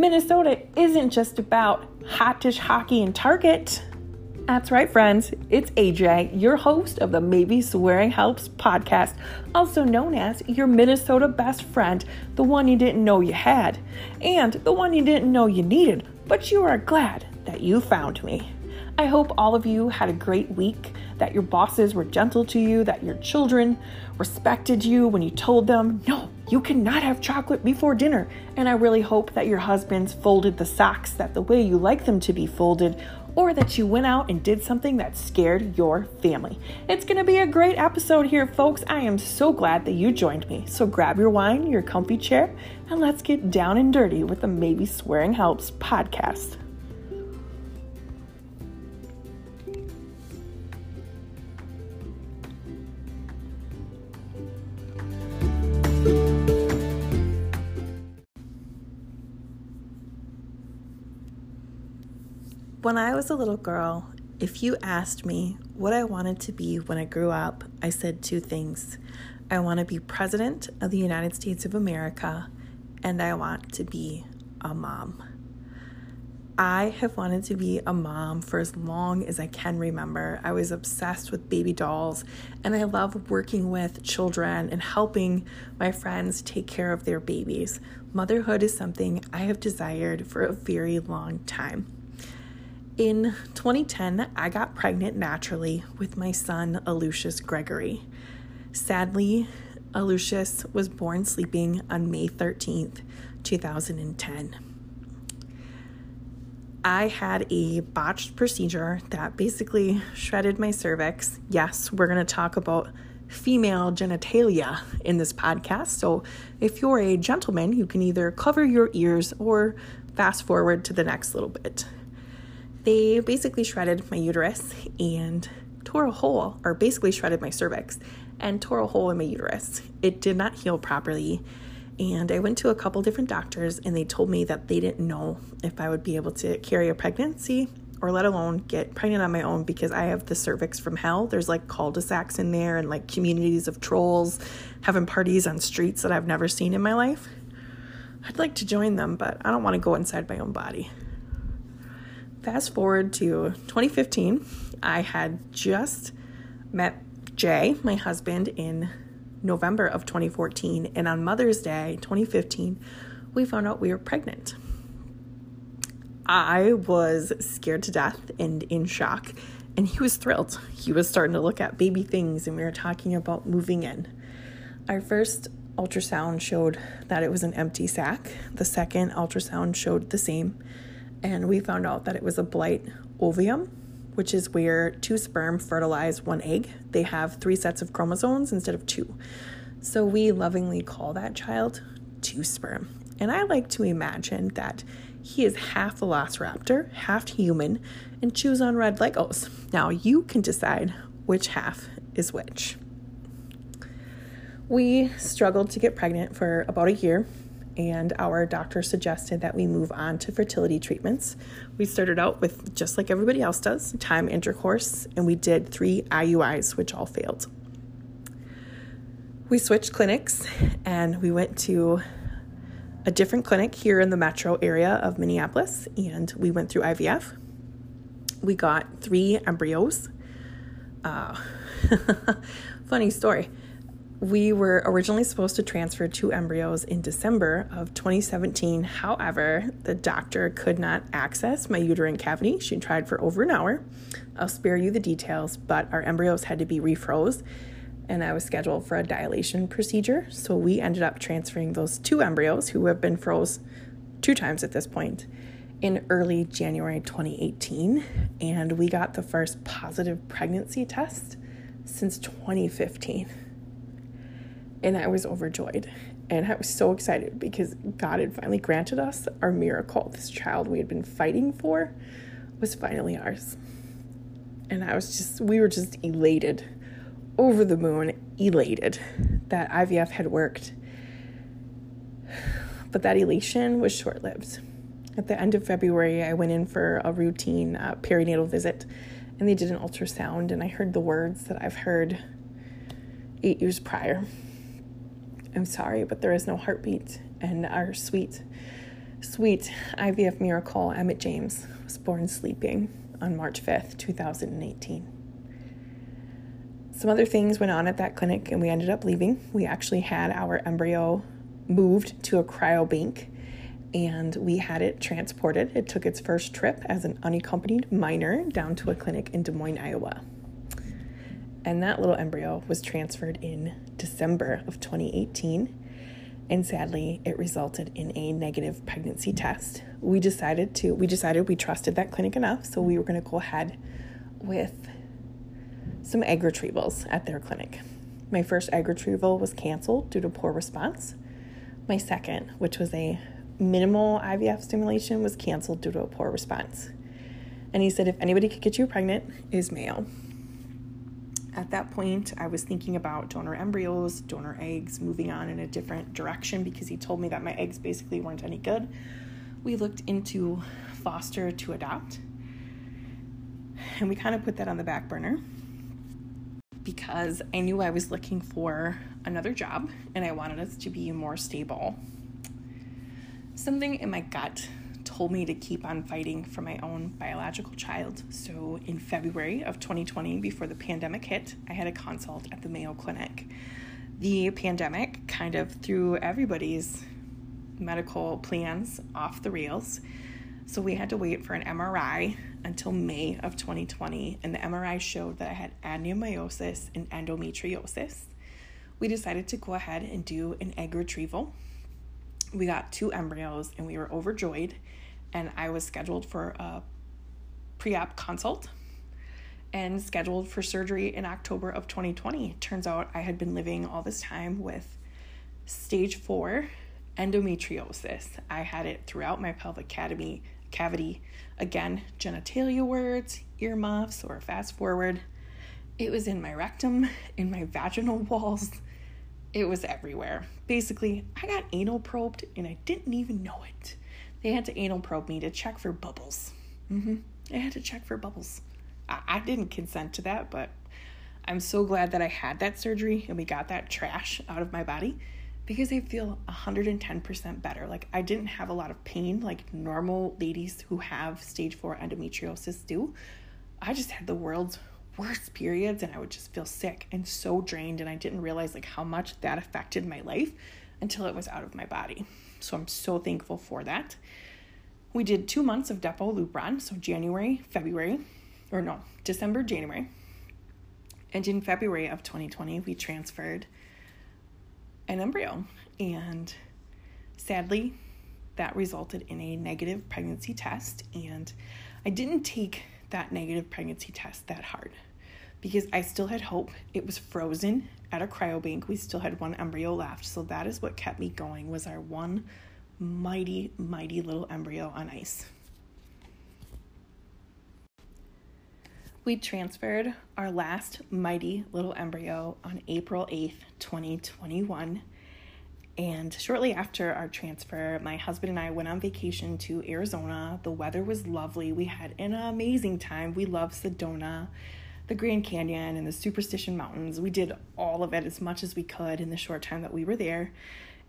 Minnesota isn't just about hot dish hockey and Target. That's right, friends. It's AJ, your host of the Maybe Swearing Helps podcast, also known as your Minnesota best friend, the one you didn't know you had, and the one you didn't know you needed, but you are glad that you found me. I hope all of you had a great week, that your bosses were gentle to you, that your children respected you when you told them, no, you cannot have chocolate before dinner. And I really hope that your husbands folded the socks that the way you like them to be folded, or that you went out and did something that scared your family. It's to be a great episode here, folks. I am so glad that you joined me. So grab your wine, your comfy chair, and let's get down and dirty with the Maybe Swearing Helps podcast. When I was a little girl, if you asked me what I wanted to be when I grew up, I said two things. I want to be president of the United States of America, and I want to be a mom. I have wanted to be a mom for as long as I can remember. I was obsessed with baby dolls, and I love working with children and helping my friends take care of their babies. Motherhood is something I have desired for a very long time. In 2010, I got pregnant naturally with my son, Alucius Gregory. Sadly, Alucius was born sleeping on May 13th, 2010. I had a botched procedure that basically shredded my cervix. Yes, we're going to talk about female genitalia in this podcast. So if you're a gentleman, you can either cover your ears or fast forward to the next little bit they basically shredded my uterus and tore a hole, or basically shredded my cervix and tore a hole in my uterus. It did not heal properly. And I went to a couple different doctors, and they told me that they didn't know if I would be able to carry a pregnancy or let alone get pregnant on my own because I have the cervix from hell. There's like cul de sacs in there and like communities of trolls having parties on streets that I've never seen in my life. I'd like to join them, but I don't want to go inside my own body. Fast forward to 2015, I had just met Jay, my husband, in November of 2014, and on Mother's Day 2015, we found out we were pregnant. I was scared to death and in shock, and he was thrilled. He was starting to look at baby things, and we were talking about moving in. Our first ultrasound showed that it was an empty sac, the second ultrasound showed the same and we found out that it was a blight ovum, which is where two sperm fertilize one egg. They have three sets of chromosomes instead of two. So we lovingly call that child two sperm. And I like to imagine that he is half a velociraptor, half human, and chews on red Legos. Now you can decide which half is which. We struggled to get pregnant for about a year and our doctor suggested that we move on to fertility treatments. We started out with, just like everybody else does, time intercourse, and we did three IUIs, which all failed. We switched clinics and we went to a different clinic here in the metro area of Minneapolis, and we went through IVF. We got three embryos. Uh, funny story we were originally supposed to transfer two embryos in December of 2017. However, the doctor could not access my uterine cavity. She tried for over an hour. I'll spare you the details, but our embryos had to be refroze and I was scheduled for a dilation procedure. So we ended up transferring those two embryos who have been froze two times at this point in early January 2018 and we got the first positive pregnancy test since 2015 and I was overjoyed. And I was so excited because God had finally granted us our miracle. This child we had been fighting for was finally ours. And I was just, we were just elated, over the moon, elated that IVF had worked. But that elation was short lived. At the end of February, I went in for a routine uh, perinatal visit and they did an ultrasound, and I heard the words that I've heard eight years prior I'm sorry, but there is no heartbeat. And our sweet Sweet IVF miracle, Emmett James was born sleeping on March 5th, 2018. Some other things went on at that clinic and we ended up leaving. We actually had our embryo moved to a cryobank and we had it transported. It took its first trip as an unaccompanied minor down to a clinic in Des Moines, Iowa. And that little embryo was transferred in December of 2018 and sadly it resulted in a negative pregnancy test. We decided to we decided we trusted that clinic enough so we were to go ahead with some egg retrievals at their clinic. My first egg retrieval was canceled due to poor response. My second which was a minimal ivf stimulation was canceled due to a poor response. And he said if anybody could get you pregnant is Mayo at that point, I was thinking about donor embryos, donor eggs, moving on in a different direction because he told me that my eggs basically weren't any good. We looked into foster to adopt, and we kind of put that on the back burner because I knew I was looking for another job and I wanted us to be more stable. Something in my gut told me to keep on fighting for my own biological child. So in February of 2020, before the pandemic hit, I had a consult at the Mayo Clinic. The pandemic kind of threw everybody's medical plans off the rails. So we had to wait for an MRI until May of 2020, and the MRI showed that I had adenomyosis and endometriosis. We decided to go ahead and do an egg retrieval. We got two embryos and we were overjoyed and I was scheduled for a pre op consult and scheduled for surgery in October of 2020. Turns out I had been living all this time with stage four endometriosis. I had it throughout my pelvic cavity, cavity. Again, genitalia words, earmuffs, or fast forward. It was in my rectum, in my vaginal walls. It was everywhere. Basically, I got anal probed and I didn't even know it. They had to anal probe me to check for bubbles. Mm-hmm. They had to check for bubbles. I, I didn't consent to that, but I'm so glad that I had that surgery and we got that trash out of my body because I feel 110% better. Like, I didn't have a lot of pain like normal ladies who have stage four endometriosis do. I just had the world's worst periods and I would just feel sick and so drained. And I didn't realize like how much that affected my life until it was out of my body. So I'm so thankful for that. We did two months of Depo Lupron, so January, February, or no, December, January. And in February of 2020, we transferred an embryo. And sadly, that resulted in a negative pregnancy test. And I didn't take that negative pregnancy test that hard because I still had hope. It was frozen at a cryobank. We still had one embryo left. So that is what kept me going was our one mighty mighty little embryo on ice. We transferred our last mighty little embryo on April 8th, 2021. And shortly after our transfer, my husband and I went on vacation to Arizona. The weather was lovely. We had an amazing time. We love Sedona the Grand Canyon and the Superstition Mountains. We did all of it as much as we could in the short time that we were there.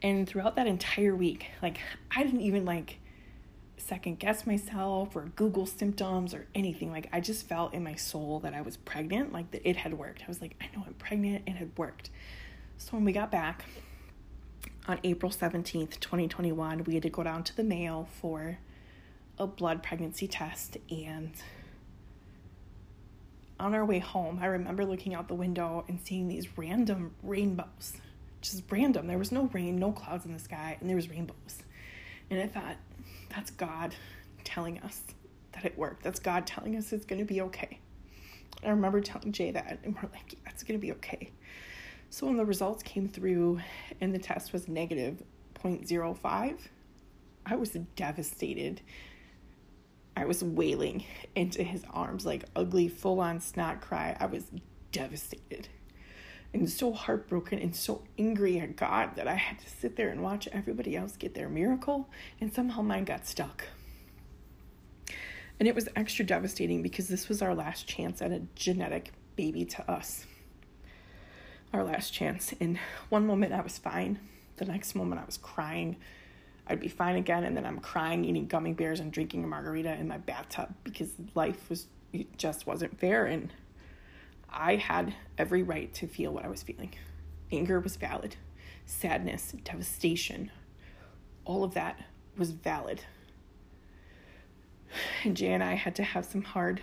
And throughout that entire week, like I didn't even like second guess myself or Google symptoms or anything. Like I just felt in my soul that I was pregnant, like that it had worked. I was like, I know I'm pregnant, it had worked. So when we got back on April 17th, 2021, we had to go down to the Mayo for a blood pregnancy test and on our way home, I remember looking out the window and seeing these random rainbows. Just random. There was no rain, no clouds in the sky, and there was rainbows. And I thought, that's God telling us that it worked. That's God telling us it's going to be okay. I remember telling Jay that, and we're like, it's going to be okay. So when the results came through and the test was negative 0.05, I was devastated I was wailing into his arms like ugly, full on snot cry. I was devastated and so heartbroken and so angry at God that I had to sit there and watch everybody else get their miracle, and somehow mine got stuck. And it was extra devastating because this was our last chance at a genetic baby to us. Our last chance. In one moment, I was fine. The next moment, I was crying. I'd be fine again, and then I'm crying, eating gummy bears, and drinking a margarita in my bathtub because life was just wasn't fair, and I had every right to feel what I was feeling. Anger was valid, sadness, devastation, all of that was valid. And Jay and I had to have some hard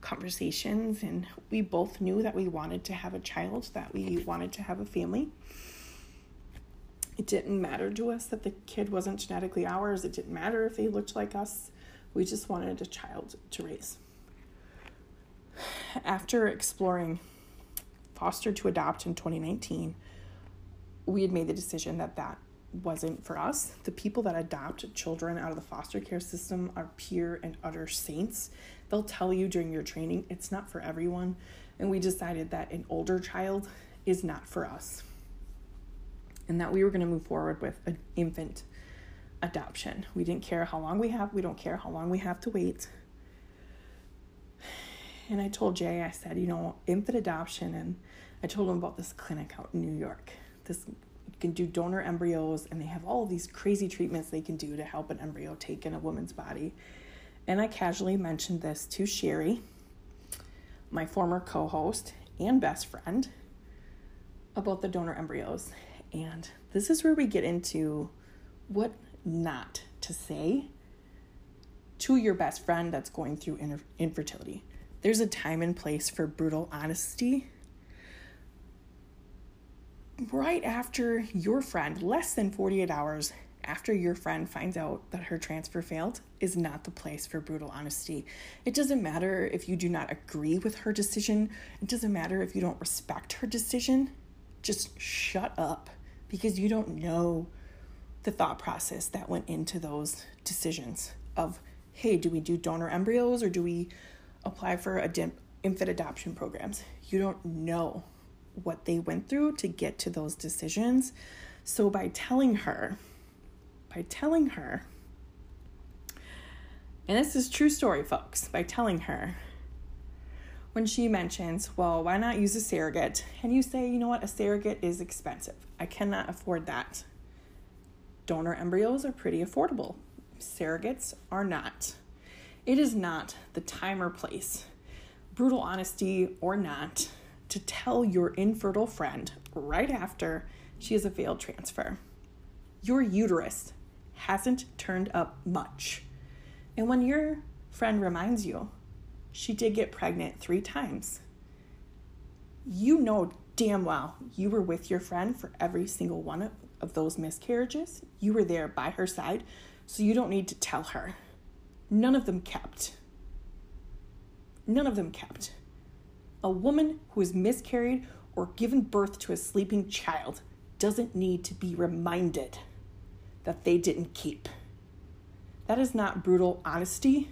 conversations, and we both knew that we wanted to have a child, that we wanted to have a family. It didn't matter to us that the kid wasn't genetically ours, it didn't matter if they looked like us. We just wanted a child to raise. After exploring foster to adopt in 2019, we had made the decision that that wasn't for us. The people that adopt children out of the foster care system are pure and utter saints. They'll tell you during your training it's not for everyone. And we decided that an older child is not for us. And that we were going to move forward with an infant adoption. We didn't care how long we have, we don't care how long we have to wait. And I told Jay, I said, you know, infant adoption, and I told him about this clinic out in New York. This can do donor embryos and they have all these crazy treatments they can do to help an embryo take in a woman's body. And I casually mentioned this to Sherry, my former co host and best friend, about the donor embryos. And this is where we get into what not to say to your best friend that's going through infertility. There's a time and place for brutal honesty right after your friend, less than 48 hours after your friend finds out that her transfer failed, is not the place for brutal honesty. It doesn't matter if you do not agree with her decision, it doesn't matter if you don't respect her decision. Just shut up because you don't know the thought process that went into those decisions of hey do we do donor embryos or do we apply for infant adoption programs you don't know what they went through to get to those decisions. So by telling her, by telling her, and this is true story, folks, by telling her, when she mentions, well, why not use a surrogate? And you say, you know what, a surrogate is expensive. I cannot afford that. Donor embryos are pretty affordable. Surrogates are not. It is not the time or place, brutal honesty or not, to tell your infertile friend right after she has a failed transfer. Your uterus hasn't turned up much. And when your friend reminds you she did get pregnant three times, you know damn well you were with your friend for every single one of those miscarriages. You were there by her side, so you don't need to tell her. None of them kept. None of them kept. A woman who has miscarried or given birth to a sleeping child doesn't need to be reminded that they didn't keep. That is not brutal honesty.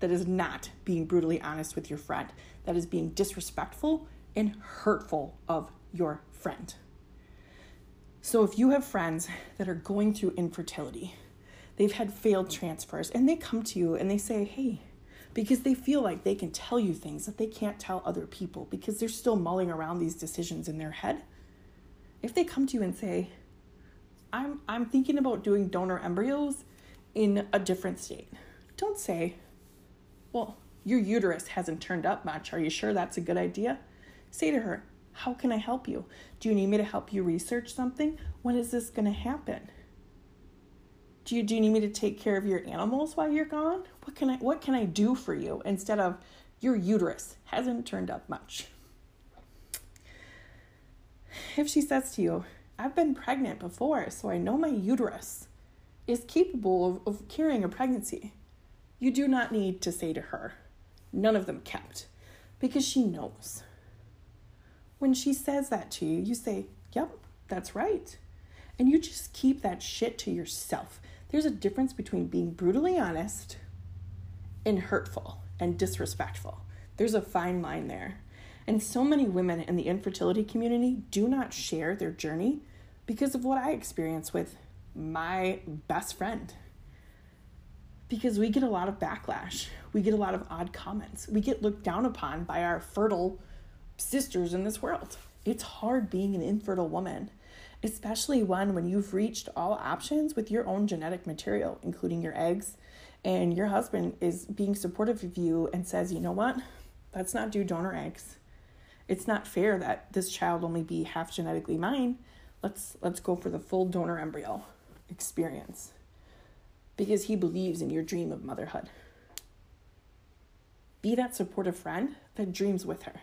That is not being brutally honest with your friend. That is being disrespectful and hurtful of your friend. So, if you have friends that are going through infertility, they've had failed transfers, and they come to you and they say, Hey, because they feel like they can tell you things that they can't tell other people because they're still mulling around these decisions in their head. If they come to you and say, I'm, I'm thinking about doing donor embryos in a different state, don't say, Well, your uterus hasn't turned up much. Are you sure that's a good idea? Say to her, How can I help you? Do you need me to help you research something? When is this going to happen? do you, do you need me to take care of your animals while you're gone? What can I what can I do for you instead of your uterus hasn't turned up much? If she says to you, I've been pregnant before, so I know my uterus is capable of, of carrying a pregnancy. You do not need to say to her, none of them kept, because she knows. When she says that to you, you say, Yep, that's right. And you just keep that shit to yourself. There's a difference between being brutally honest and hurtful and disrespectful. There's a fine line there. And so many women in the infertility community do not share their journey because of what I experienced with my best friend. Because we get a lot of backlash, we get a lot of odd comments, we get looked down upon by our fertile sisters in this world. It's hard being an infertile woman. especially one when you've reached all options with your own genetic material, including your eggs, and your husband is being supportive of you and says, you know what, let's not do donor eggs. It's not fair that this child only be half genetically mine. Let's let's go for the full donor embryo experience. Because he believes in your dream of motherhood. Be that supportive friend that dreams with her.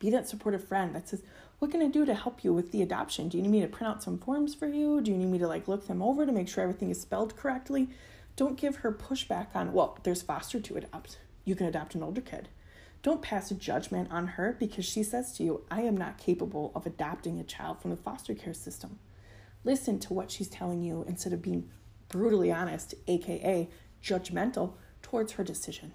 Be that supportive friend that says, What can I do to help you with the adoption? Do you need me to print out some forms for you? Do you need me to like look them over to make sure everything is spelled correctly? Don't give her pushback on, well, there's foster to adopt. You can adopt an older kid. Don't pass a judgment on her because she says to you, I am not capable of adopting a child from the foster care system. Listen to what she's telling you instead of being brutally honest, aka judgmental, towards her decision.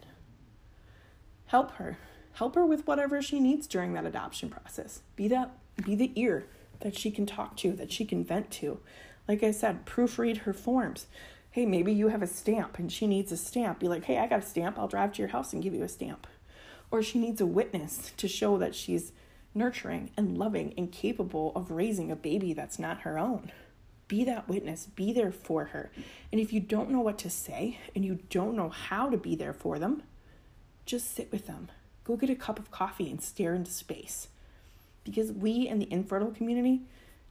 Help her. Help her with whatever she needs during that adoption process. Be that be the ear that she can talk to, that she can vent to. Like I said, proofread her forms. Hey, maybe you have a stamp and she needs a stamp. Be like, hey, I got a stamp. I'll drive to your house and give you a stamp. Or she needs a witness to show that she's nurturing and loving and capable of raising a baby that's not her own. Be that witness, be there for her. And if you don't know what to say and you don't know how to be there for them, just sit with them. Go get a cup of coffee and stare into space. Because we in the infertile community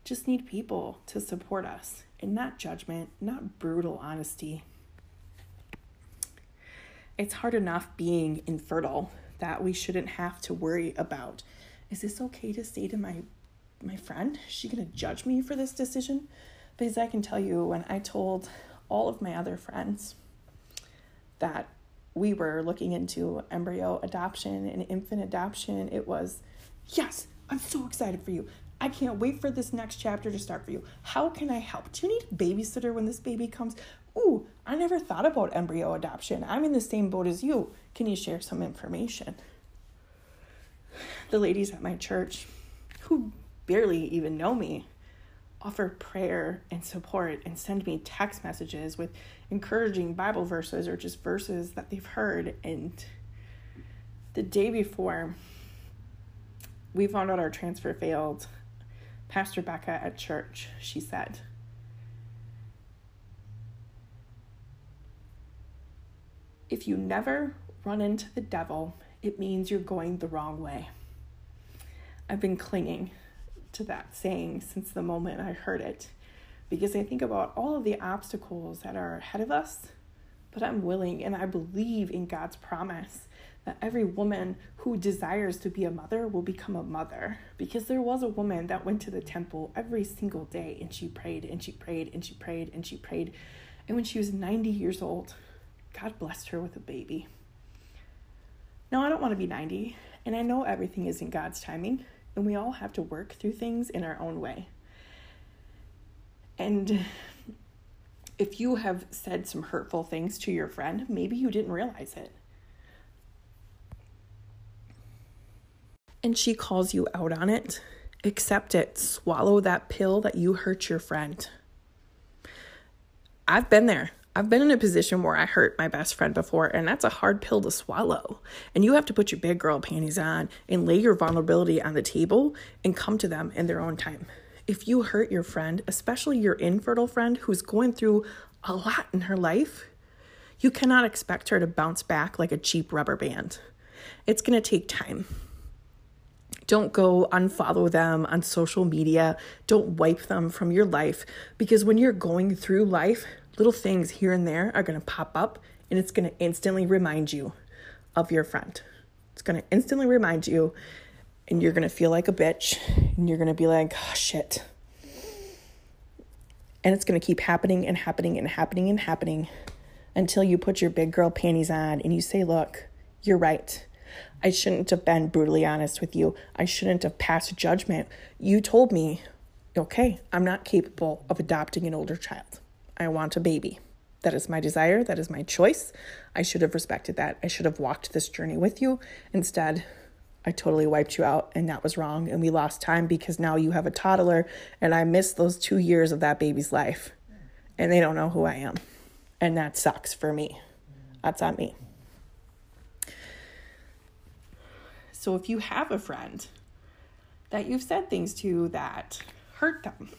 just need people to support us and not judgment, not brutal honesty. It's hard enough being infertile that we shouldn't have to worry about is this okay to say to my my friend? Is she going to judge me for this decision? Because I can tell you when I told all of my other friends that we were looking into embryo adoption and infant adoption, it was, yes, I'm so excited for you. I can't wait for this next chapter to start for you. How can I help? Do you need a babysitter when this baby comes? Ooh, I never thought about embryo adoption. I'm in the same boat as you. Can you share some information? The ladies at my church, who barely even know me, offer prayer and support and send me text messages with encouraging Bible verses or just verses that they've heard. And the day before we found out our transfer failed, Pastor Becca at church, she said, If you never run into the devil, it means you're going the wrong way. I've been clinging to that saying since the moment I heard it because I think about all of the obstacles that are ahead of us, but I'm willing and I believe in God's promise that every woman who desires to be a mother will become a mother. Because there was a woman that went to the temple every single day and she prayed and she prayed and she prayed and she prayed. And when she was 90 years old, God blessed her with a baby. Now, I don't want to be 90, and I know everything is in God's timing, and we all have to work through things in our own way. And if you have said some hurtful things to your friend, maybe you didn't realize it. and she calls you out on it, accept it. Swallow that pill that you hurt your friend. I've been there. I've been in a position where I hurt my best friend before, and that's a hard pill to swallow. And you have to put your big girl panties on and lay your vulnerability on the table and come to them in their own time. If you hurt your friend, especially your infertile friend who's going through a lot in her life, you cannot expect her to bounce back like a cheap rubber band. It's going to take time. Don't go unfollow them on social media. Don't wipe them from your life because when you're going through life, little things here and there are going to pop up and it's going to instantly remind you of your friend. It's going to instantly remind you and you're going to feel like a bitch and you're going to be like, oh, shit. And it's going to keep happening and happening and happening and happening until you put your big girl panties on and you say, look, you're right. I shouldn't have been brutally honest with you. I shouldn't have passed judgment. You told me, okay, I'm not capable of adopting an older child. I want a baby. That is my desire. That is my choice. I should have respected that. I should have walked this journey with you. Instead, I totally wiped you out, and that was wrong. And we lost time because now you have a toddler, and I missed those two years of that baby's life. And they don't know who I am. And that sucks for me. That's on me. So if you have a friend that you've said things to that hurt them,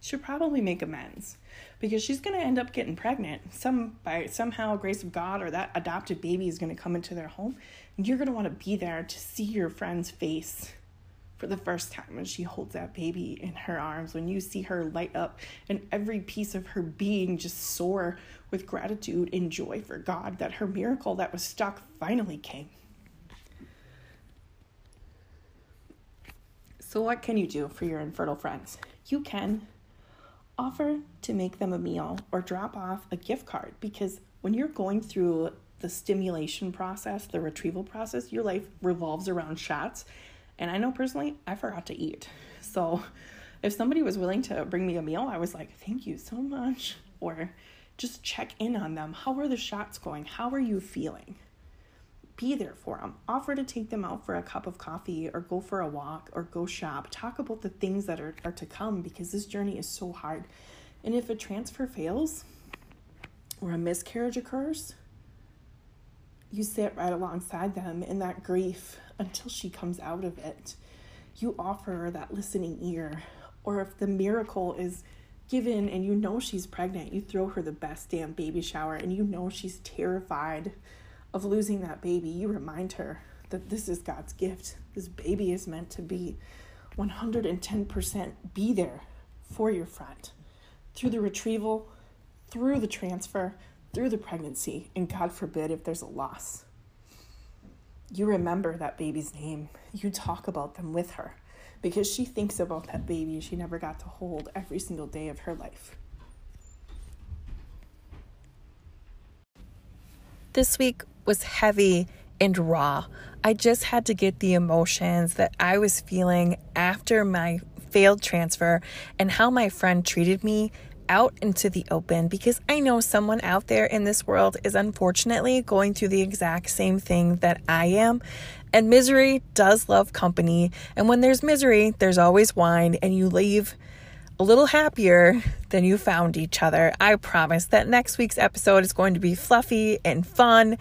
should probably make amends because she's going to end up getting pregnant. Some by somehow grace of god or that adopted baby is going to come into their home. And you're going to want to be there to see your friend's face for the first time when she holds that baby in her arms when you see her light up and every piece of her being just soar with gratitude and joy for god that her miracle that was stuck finally came. So what can you do for your infertile friends? You can offer to make them a meal or drop off a gift card because when you're going through the stimulation process, the retrieval process, your life revolves around shots. And I know personally, I forgot to eat. So if somebody was willing to bring me a meal, I was like, thank you so much. Or just check in on them. How are the shots going? How are you feeling? Be there for them. Offer to take them out for a cup of coffee or go for a walk or go shop. Talk about the things that are, are to come because this journey is so hard. And if a transfer fails or a miscarriage occurs, you sit right alongside them in that grief until she comes out of it. You offer her that listening ear. Or if the miracle is given and you know she's pregnant, you throw her the best damn baby shower and you know she's terrified of losing that baby, you remind her that this is God's gift. This baby is meant to be 110% be there for your friend through the retrieval, through the transfer, through the pregnancy, and God forbid if there's a loss. You remember that baby's name. You talk about them with her because she thinks about that baby she never got to hold every single day of her life. This week was heavy and raw. I just had to get the emotions that I was feeling after my failed transfer and how my friend treated me out into the open because I know someone out there in this world is unfortunately going through the exact same thing that I am. And misery does love company. And when there's misery, there's always wine, and you leave a little happier than you found each other. I promise that next week's episode is going to be fluffy and fun.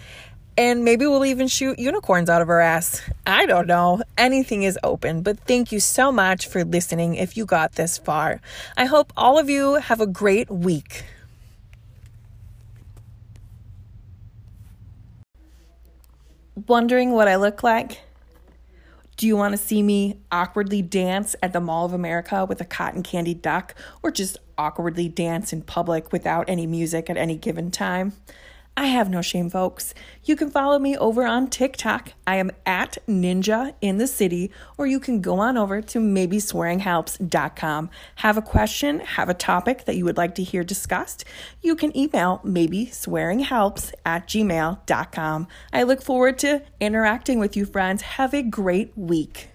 And maybe we'll even shoot unicorns out of our ass. I don't know. Anything is open. But thank you so much for listening if you got this far. I hope all of you have a great week. Wondering what I look like? Do you want to see me awkwardly dance at the Mall of America with a cotton candy duck or just awkwardly dance in public without any music at any given time? I have no shame, folks. You can follow me over on TikTok. I am at Ninja in the City, or you can go on over to maybeswearinghelps.com. Have a question, have a topic that you would like to hear discussed, you can email maybe maybeswearinghelps at gmail.com. I look forward to interacting with you, friends. Have a great week.